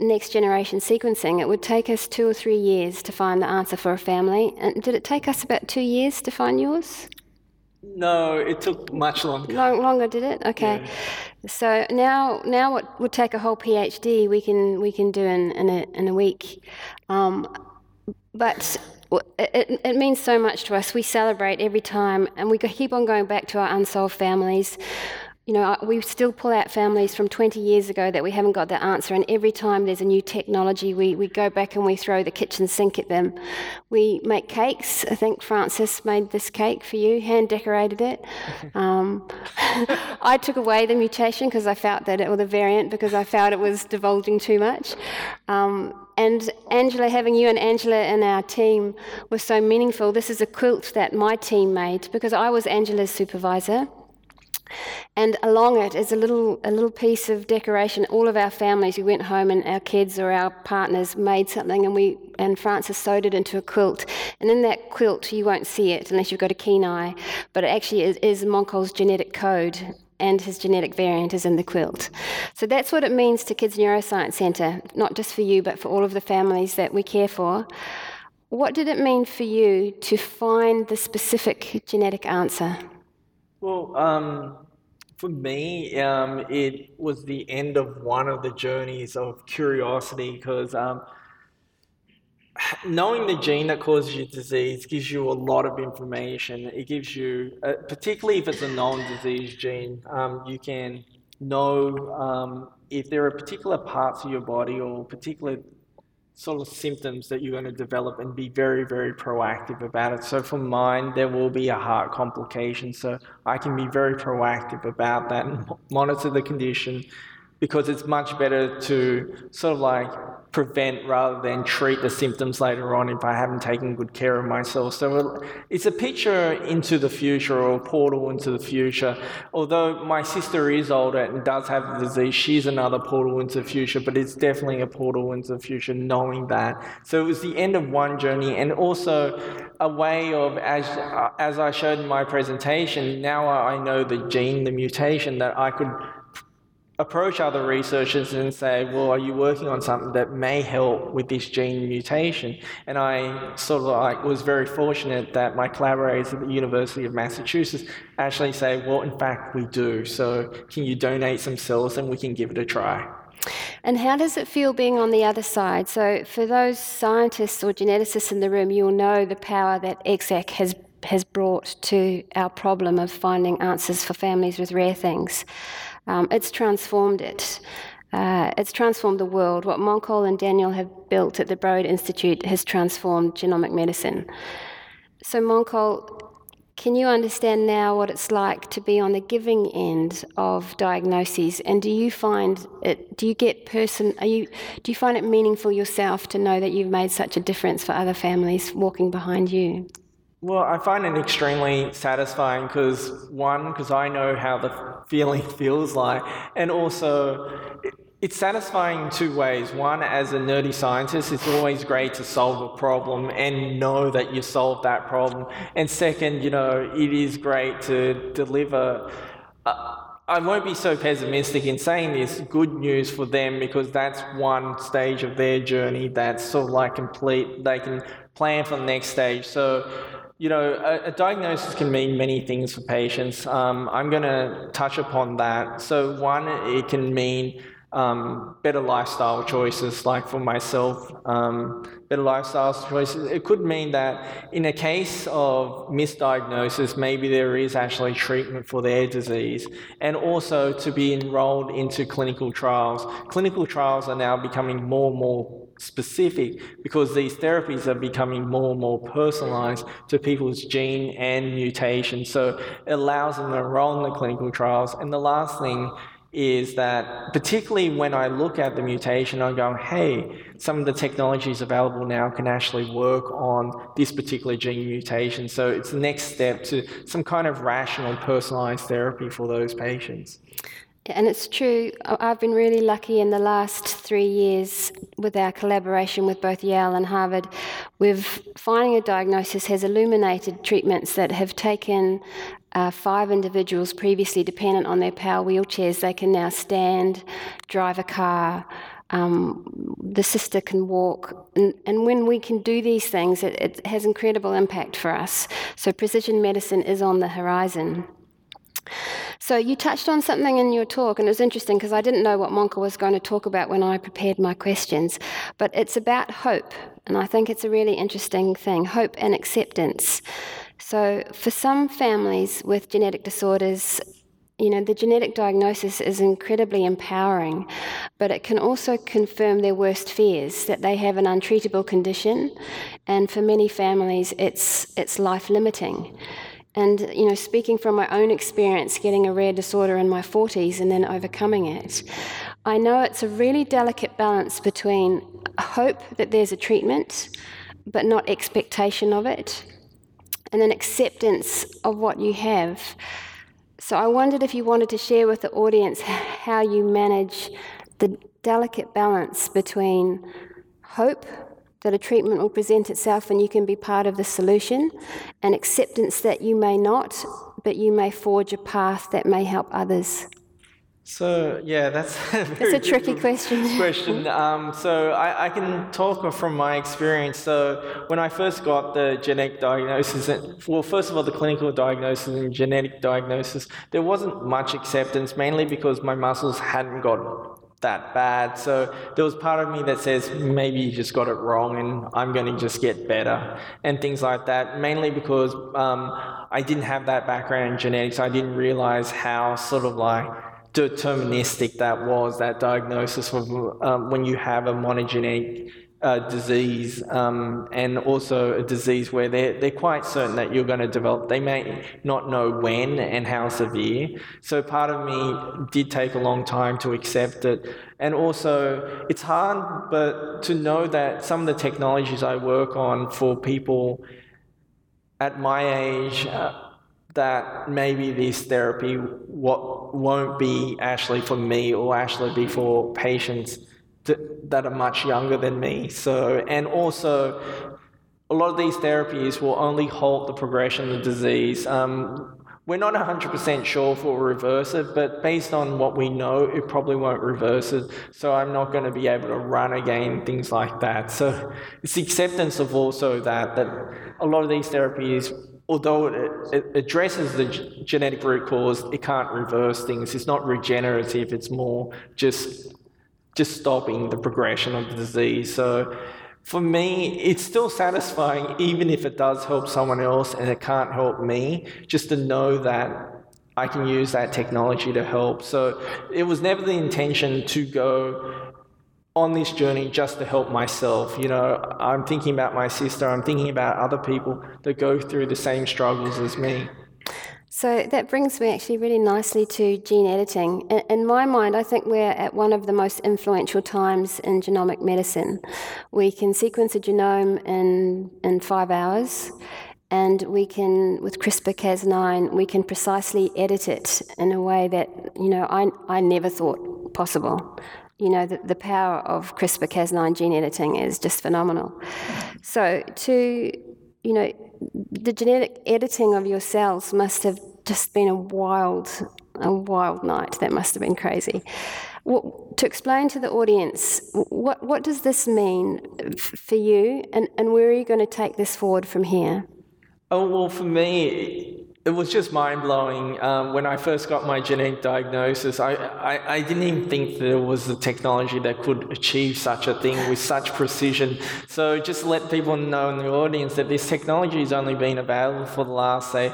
next generation sequencing, it would take us two or three years to find the answer for a family. And did it take us about two years to find yours? No, it took much longer. Long, longer, did it? Okay. Yeah. So now, now what would take a whole PhD, we can we can do in in a, in a week. Um, but it, it, means so much to us. We celebrate every time, and we keep on going back to our unsolved families you know, we still pull out families from 20 years ago that we haven't got the answer, and every time there's a new technology, we, we go back and we throw the kitchen sink at them. We make cakes. I think Francis made this cake for you, hand decorated it. Um, I took away the mutation because I felt that it, or the variant, because I felt it was divulging too much. Um, and Angela, having you and Angela in our team was so meaningful. This is a quilt that my team made because I was Angela's supervisor. And along it is a little, a little piece of decoration. All of our families, we went home and our kids or our partners made something and we and Francis sewed it into a quilt. And in that quilt, you won't see it unless you've got a keen eye, but it actually is, is Monkol's genetic code and his genetic variant is in the quilt. So that's what it means to Kids Neuroscience Centre, not just for you, but for all of the families that we care for. What did it mean for you to find the specific genetic answer? Well, um, for me, um, it was the end of one of the journeys of curiosity because um, knowing the gene that causes your disease gives you a lot of information. It gives you, uh, particularly if it's a known disease gene, um, you can know um, if there are particular parts of your body or particular sort of symptoms that you're going to develop and be very, very proactive about it. So for mine, there will be a heart complication. So I can be very proactive about that and monitor the condition because it's much better to sort of like prevent rather than treat the symptoms later on if I haven't taken good care of myself. So it's a picture into the future or a portal into the future. Although my sister is older and does have the disease, she's another portal into the future, but it's definitely a portal into the future knowing that. So it was the end of one journey and also a way of, as, uh, as I showed in my presentation, now I know the gene, the mutation that I could approach other researchers and say, well, are you working on something that may help with this gene mutation? And I sort of like was very fortunate that my collaborators at the University of Massachusetts actually say, well, in fact, we do. So can you donate some cells and we can give it a try? And how does it feel being on the other side? So, for those scientists or geneticists in the room, you'll know the power that ExAC has has brought to our problem of finding answers for families with rare things. Um, it's transformed it. Uh, it's transformed the world. What Monkol and Daniel have built at the Broad Institute has transformed genomic medicine. So, Monkol, can you understand now what it's like to be on the giving end of diagnoses? And do you find it? Do you get person? Are you? Do you find it meaningful yourself to know that you've made such a difference for other families walking behind you? Well, I find it extremely satisfying because one, because I know how the feeling feels like, and also it's satisfying in two ways. One, as a nerdy scientist, it's always great to solve a problem and know that you solved that problem. And second, you know, it is great to deliver. Uh, I won't be so pessimistic in saying this, good news for them because that's one stage of their journey that's sort of like complete. They can plan for the next stage. So, you know, a, a diagnosis can mean many things for patients. Um, I'm going to touch upon that. So, one, it can mean um, better lifestyle choices, like for myself, um, better lifestyle choices. It could mean that in a case of misdiagnosis, maybe there is actually treatment for their disease, and also to be enrolled into clinical trials. Clinical trials are now becoming more and more specific because these therapies are becoming more and more personalized to people's gene and mutation. So it allows them to enroll in the clinical trials. And the last thing is that particularly when I look at the mutation, I'm going, hey, some of the technologies available now can actually work on this particular gene mutation. So it's the next step to some kind of rational, personalized therapy for those patients. And it's true, I've been really lucky in the last three years with our collaboration with both Yale and Harvard. We've finding a diagnosis has illuminated treatments that have taken uh, five individuals previously dependent on their power wheelchairs. They can now stand, drive a car, um, the sister can walk. And, and, when we can do these things, it, it has incredible impact for us. So precision medicine is on the horizon. So you touched on something in your talk, and it was interesting because I didn't know what Monkol was going to talk about when I prepared my questions. But it's about hope, and I think it's a really interesting thing hope and acceptance. So for some families with genetic disorders, you know, the genetic diagnosis is incredibly empowering, but it can also confirm their worst fears that they have an untreatable condition, and for many families, it's, it's life limiting. And, you know, speaking from my own experience getting a rare disorder in my 40s and then overcoming it, I know it's a really delicate balance between hope that there's a treatment, but not expectation of it, and then acceptance of what you have. So I wondered if you wanted to share with the audience how you manage the delicate balance between hope that a treatment will present itself and you can be part of the solution, and acceptance that you may not, but you may forge a path that may help others. So yeah, that's a, that's a tricky question. question. Um, so I, I, can talk from my experience. So when I first got the genetic diagnosis, well, first of all, the clinical diagnosis and genetic diagnosis, there wasn't much acceptance, mainly because my muscles hadn't got that bad. So there was part of me that says maybe you just got it wrong and I'm going to just get better and things like that. Mainly because um, I didn't have that background in genetics. I didn't realize how sort of like deterministic that was, that diagnosis of um, when you have a monogenic uh, disease um, and also a disease where they're, they're quite certain that you're going to develop. They may not know when and how severe. So part of me did take a long time to accept it. And also, it's hard, but to know that some of the technologies I work on for people at my age, uh, that maybe this therapy what won't be actually for me or actually be for patients that are much younger than me. So, and also, a lot of these therapies will only halt the progression of the disease. Um, we're not 100% sure if it will reverse it, but based on what we know, it probably won't reverse it. So I'm not going to be able to run again, things like that. So it's the acceptance of also that, that a lot of these therapies, although it, it addresses the g- genetic root cause, it can't reverse things. It's not regenerative, it's more just just stopping the progression of the disease. So for me, it's still satisfying, even if it does help someone else and it can't help me, just to know that I can use that technology to help. So it was never the intention to go on this journey just to help myself. You know, I'm thinking about my sister, I'm thinking about other people that go through the same struggles as me. So that brings me actually really nicely to gene editing. In, my mind, I think we're at one of the most influential times in genomic medicine. We can sequence a genome in, in five hours, and we can, with CRISPR Cas9, we can precisely edit it in a way that, you know, I, I never thought possible you know, the, the power of CRISPR Cas9 gene editing is just phenomenal. So, to, you know, the genetic editing of your cells must have just been a wild, a wild night. That must have been crazy. Well, to explain to the audience, what, what does this mean for you, and, and where are you going to take this forward from here? Oh, well, for me, it was just mind blowing. Um, when I first got my genetic diagnosis, I, I, I, didn't even think there was a technology that could achieve such a thing with such precision. So, just let people know in the audience that this technology has only been available for the last, say,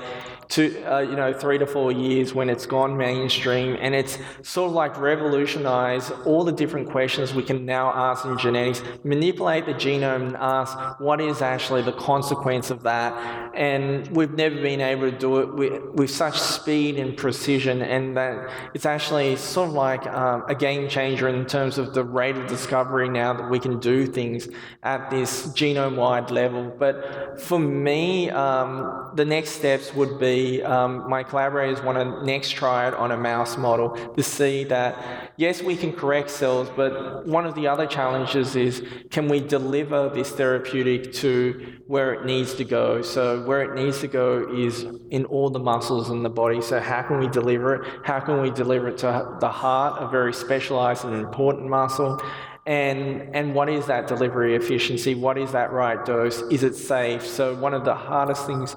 to uh, you know three to four years when it's gone mainstream and it's sort of like revolutionized all the different questions we can now ask in genetics manipulate the genome and ask what is actually the consequence of that and we've never been able to do it with, with such speed and precision and that it's actually sort of like um, a game changer in terms of the rate of discovery now that we can do things at this genome wide level. But for me um, the next steps would be um, my collaborators want to next try it on a mouse model to see that, yes, we can correct cells, but one of the other challenges is can we deliver this therapeutic to where it needs to go? So, where it needs to go is in all the muscles in the body. So, how can we deliver it? How can we deliver it to the heart, a very specialized and important muscle? and and what is that delivery efficiency what is that right dose is it safe so one of the hardest things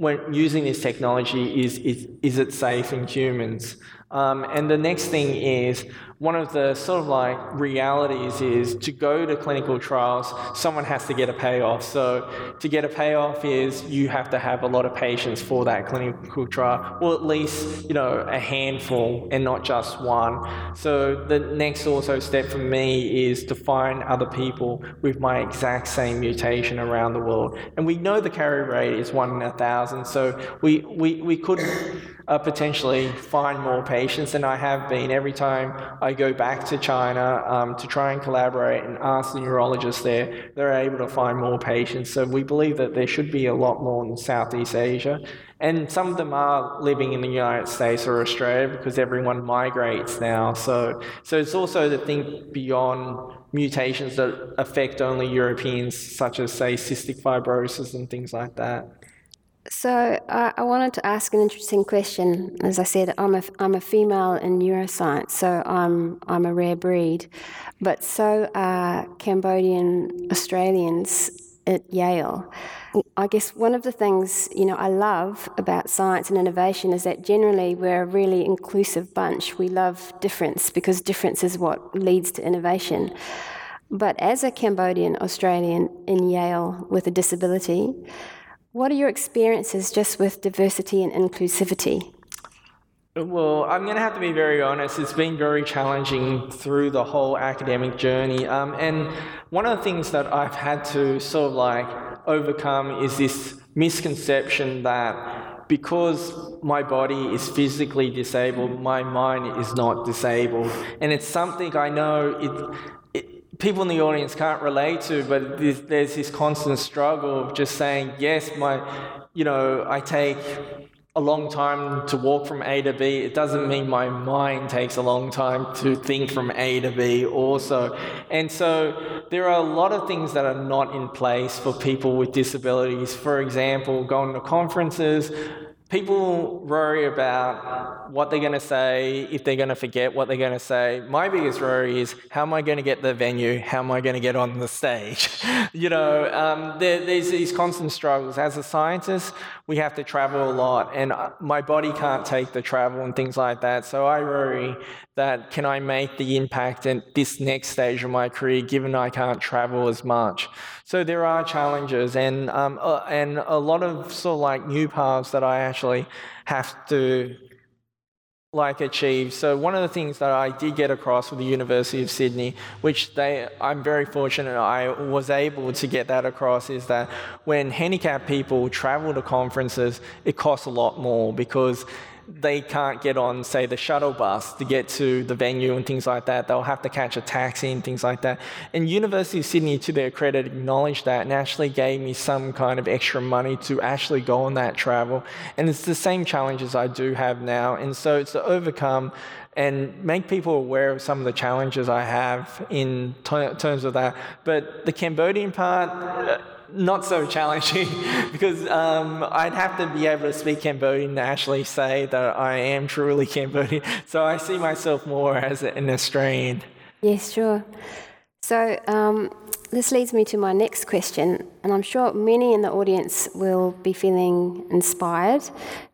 when using this technology is, is, is it safe in humans? Um, and the next thing is one of the sort of like realities is to go to clinical trials, someone has to get a payoff. So to get a payoff is you have to have a lot of patients for that clinical trial, or at least you know a handful and not just one. So the next also step for me is to find other people with my exact same mutation around the world. And we know the carry rate is one in a thousand, so we we, we could uh, potentially find more patients than I have been. Every time I go back to China um, to try and collaborate and ask the neurologists there, they're able to find more patients. So we believe that there should be a lot more in Southeast Asia. And some of them are living in the United States or Australia because everyone migrates now. So, so it's also to think beyond mutations that affect only Europeans, such as, say, cystic fibrosis and things like that. So I, I, wanted to ask an interesting question. As I said, I'm a, I'm a female in neuroscience, so I'm I'm a rare breed, but so are Cambodian Australians at Yale. I guess one of the things you know I love about science and innovation is that generally we're a really inclusive bunch. We love difference because difference is what leads to innovation. But as a Cambodian Australian in Yale with a disability. What are your experiences just with diversity and inclusivity? Well, I'm going to have to be very honest. It's been very challenging through the whole academic journey. Um, and one of the things that I've had to sort of like overcome is this misconception that because my body is physically disabled, my mind is not disabled. And it's something I know it, people in the audience can't relate to, but there's, this constant struggle of just saying, yes, my, you know, I take a long time to walk from A to B. It doesn't mean my mind takes a long time to think from A to B also. And so there are a lot of things that are not in place for people with disabilities. For example, going to conferences, people worry about what they're going to say, if they're going to forget what they're going to say. My biggest worry is how am I going to get the venue? How am I going to get on the stage? you know, um, there, there's these constant struggles. As a scientist, we have to travel a lot, and uh, my body can't take the travel and things like that. So I worry that can I make the impact at this next stage of my career, given I can't travel as much. So there are challenges, and um, uh, and a lot of sort of like new paths that I actually have to like achieve. So one of the things that I did get across with the University of Sydney, which they I'm very fortunate I was able to get that across, is that when handicapped people travel to conferences, it costs a lot more because they can't get on, say, the shuttle bus to get to the venue and things like that. They'll have to catch a taxi and things like that. And University of Sydney, to their credit, acknowledged that and actually gave me some kind of extra money to actually go on that travel. And it's the same challenges I do have now. And so it's to overcome and make people aware of some of the challenges I have in t- terms of that. But the Cambodian part, uh, not so challenging because um, I'd have to be able to speak Cambodian to actually say that I am truly Cambodian. So I see myself more as an Australian. Yes, sure. So um, this leads me to my next question, and I'm sure many in the audience will be feeling inspired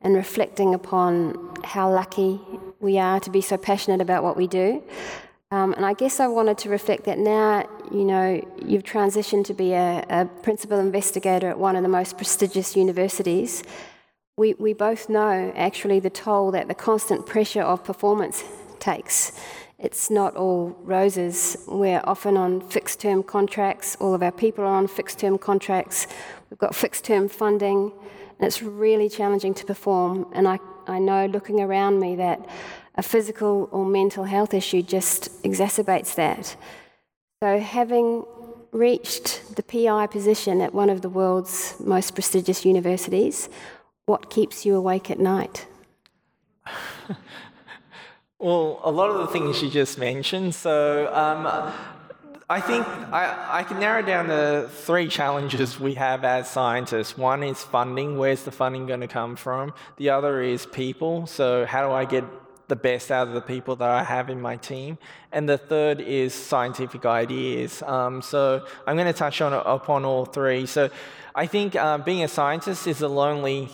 and reflecting upon how lucky we are to be so passionate about what we do. Um, and I guess I wanted to reflect that now, you know, you've transitioned to be a, a principal investigator at one of the most prestigious universities. We, we both know actually the toll that the constant pressure of performance takes. It's not all roses. We're often on fixed term contracts. All of our people are on fixed term contracts. We've got fixed term funding, and it's really challenging to perform. And I, I know looking around me that a physical or mental health issue just exacerbates that. So, having reached the PI position at one of the world's most prestigious universities, what keeps you awake at night? well, a lot of the things you just mentioned. So, um, I think I, I can narrow down the three challenges we have as scientists. One is funding. Where's the funding going to come from? The other is people. So, how do I get the best out of the people that I have in my team. And the third is scientific ideas. Um, so I'm going to touch on upon all three. So I think uh, being a scientist is a lonely.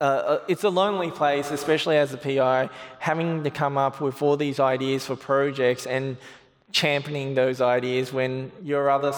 Uh, uh it's a lonely place, especially as a PI, having to come up with all these ideas for projects and championing those ideas when your other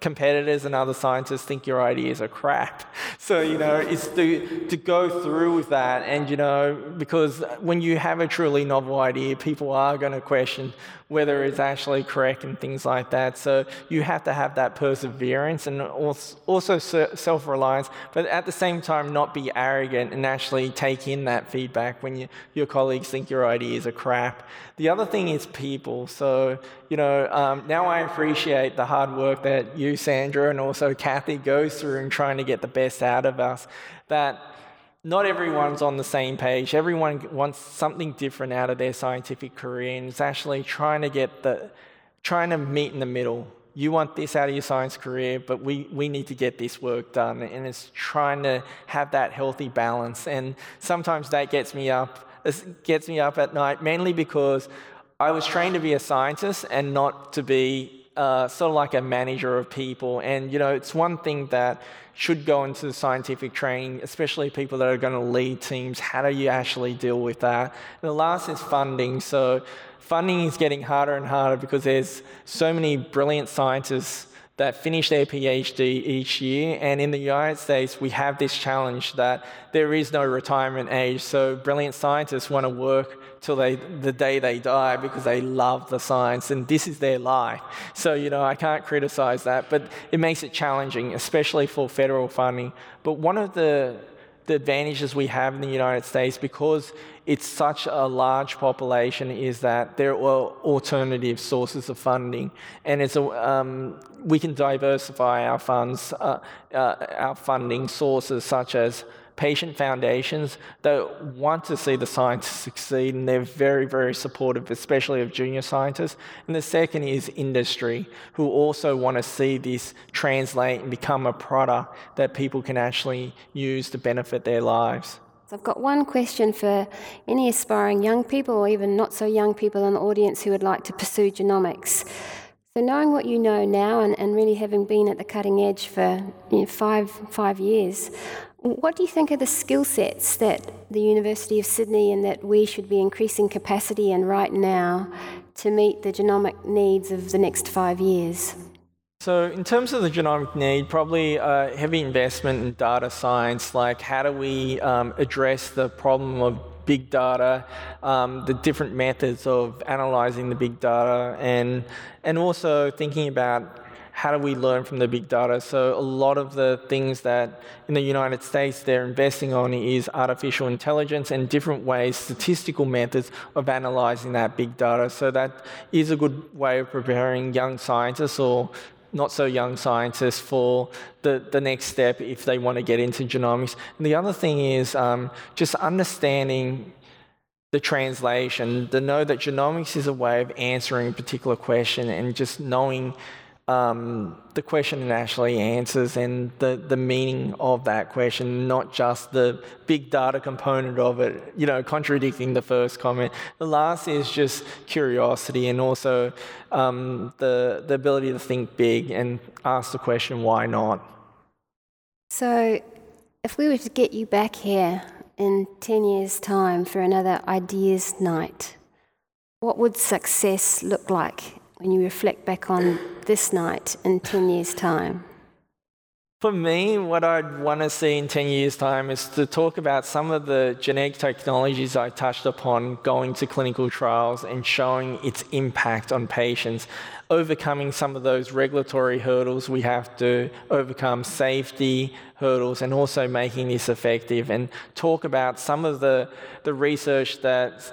competitors and other scientists think your ideas are crap. So, you know, it's to, to go through with that. And, you know, because when you have a truly novel idea, people are going to question whether it's actually correct and things like that. So you have to have that perseverance and also self reliance, but at the same time, not be arrogant and actually take in that feedback when you, your colleagues think your ideas are crap. The other thing is people. So, you know, um, now I appreciate the hard work that you, Sandra, and also Kathy goes through in trying to get the best out of us. That not everyone's on the same page. Everyone wants something different out of their scientific career, and it's actually trying to get the, trying to meet in the middle. You want this out of your science career, but we, we need to get this work done. And it's trying to have that healthy balance. And sometimes that gets me up, gets me up at night, mainly because I was trained to be a scientist and not to be uh, sort of like a manager of people. And, you know, it's one thing that should go into scientific training, especially people that are going to lead teams. How do you actually deal with that? And the last is funding. So, funding is getting harder and harder because there's so many brilliant scientists that finish their PhD each year. And in the United States, we have this challenge that there is no retirement age. So brilliant scientists want to work till they, the day they die because they love the science and this is their life. So, you know, I can't criticize that, but it makes it challenging, especially for federal funding. But one of the the advantages we have in the United States because it's such a large population is that there are alternative sources of funding, and it's a, um, we can diversify our funds, uh, uh, our funding sources, such as patient foundations that want to see the scientists succeed and they're very, very supportive, especially of junior scientists. And the second is industry, who also want to see this translate and become a product that people can actually use to benefit their lives. So I've got one question for any aspiring young people or even not so young people in the audience who would like to pursue genomics. So, knowing what you know now and, and really having been at the cutting edge for you know, five, five years, what do you think are the skill sets that the University of Sydney and that we should be increasing capacity in right now to meet the genomic needs of the next five years? So, in terms of the genomic need, probably a heavy investment in data science, like how do we um, address the problem of big data, um, the different methods of analyzing the big data, and, and also thinking about how do we learn from the big data? So a lot of the things that in the United States they're investing on is artificial intelligence and different ways, statistical methods of analyzing that big data. So that is a good way of preparing young scientists or not so young scientists for the, the next step if they want to get into genomics. And the other thing is um, just understanding the translation, to know that genomics is a way of answering a particular question and just knowing um, the question it actually answers and the, the meaning of that question, not just the big data component of it, you know, contradicting the first comment. The last is just curiosity and also um, the, the ability to think big and ask the question, why not? So, if we were to get you back here in 10 years' time for another ideas night, what would success look like when you reflect back on this night in 10 years' time? For me, what I'd want to see in 10 years' time is to talk about some of the genetic technologies I touched upon going to clinical trials and showing its impact on patients, overcoming some of those regulatory hurdles we have to overcome, safety hurdles, and also making this effective, and talk about some of the, the research that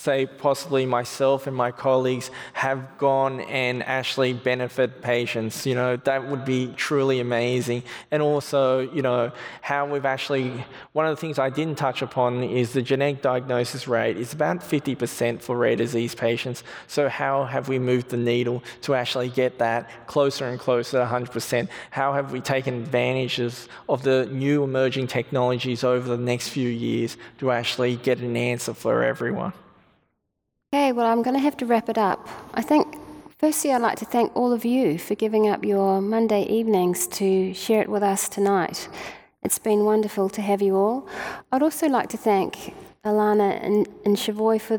say possibly myself and my colleagues have gone and actually benefit patients you know that would be truly amazing. And also you know how we've actually one of the things i didn't touch upon is the genetic diagnosis rate. Is about 50% for rare disease patients. So how have we moved the needle to actually get that closer and closer to 100% how have we taken advantages of the new emerging technologies over the next few years to actually get an answer for everyone Okay, well, I'm going to have to wrap it up. I think, firstly, I'd like to thank all of you for giving up your Monday evenings to share it with us tonight. It's been wonderful to have you all. I'd also like to thank Alana and, and Shavoy for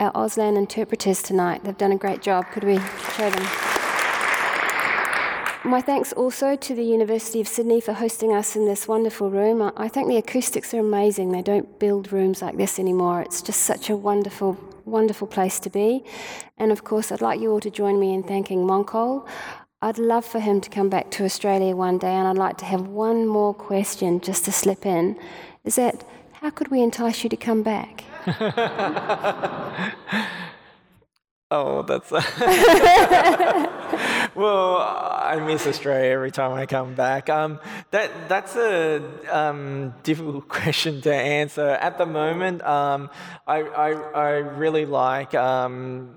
our Auslan interpreters tonight. They've done a great job. Could we show them? My thanks also to the University of Sydney for hosting us in this wonderful room. I think the acoustics are amazing. They don't build rooms like this anymore. It's just such a wonderful wonderful place to be. And of course, I'd like you all to join me in thanking Monkol. I'd love for him to come back to Australia one day, and I'd like to have one more question just to slip in. Is that how could we entice you to come back? oh, that's. well, I miss Australia every time I come back. Um, that that's a um, difficult question to answer at the moment. Um, I, I, I really like um,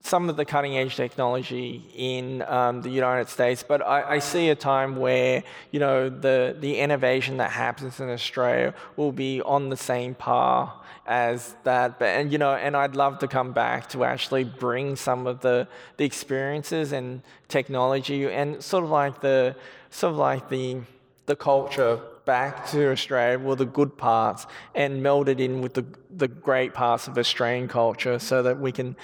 some of the cutting edge technology in um, the United States, but I, I, see a time where you know the the innovation that happens in Australia will be on the same par as that. But and you know, and I'd love to come back to actually bring some of the the experiences and technology and sort of like the sort of like the the culture back to Australia, well, the good parts, and meld it in with the, the great parts of Australian culture so that we can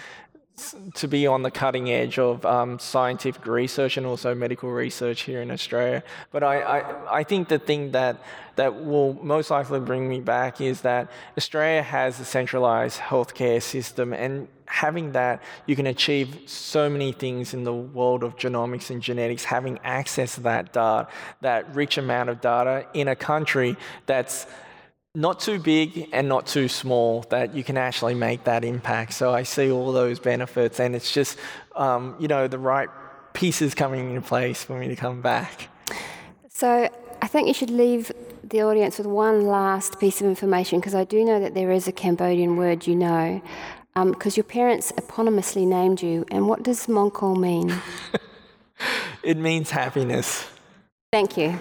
to be on the cutting edge of um, scientific research and also medical research here in Australia. But I, I, I, think the thing that, that will most likely bring me back is that Australia has a centralized healthcare system, and having that, you can achieve so many things in the world of genomics and genetics, having access to that data, that rich amount of data in a country that's not too big and not too small that you can actually make that impact. So I see all those benefits, and it's just, um, you know, the right pieces coming into place for me to come back. So I think you should leave the audience with one last piece of information because I do know that there is a Cambodian word you know, because um, your parents eponymously named you. And what does Monkol mean? it means happiness. Thank you.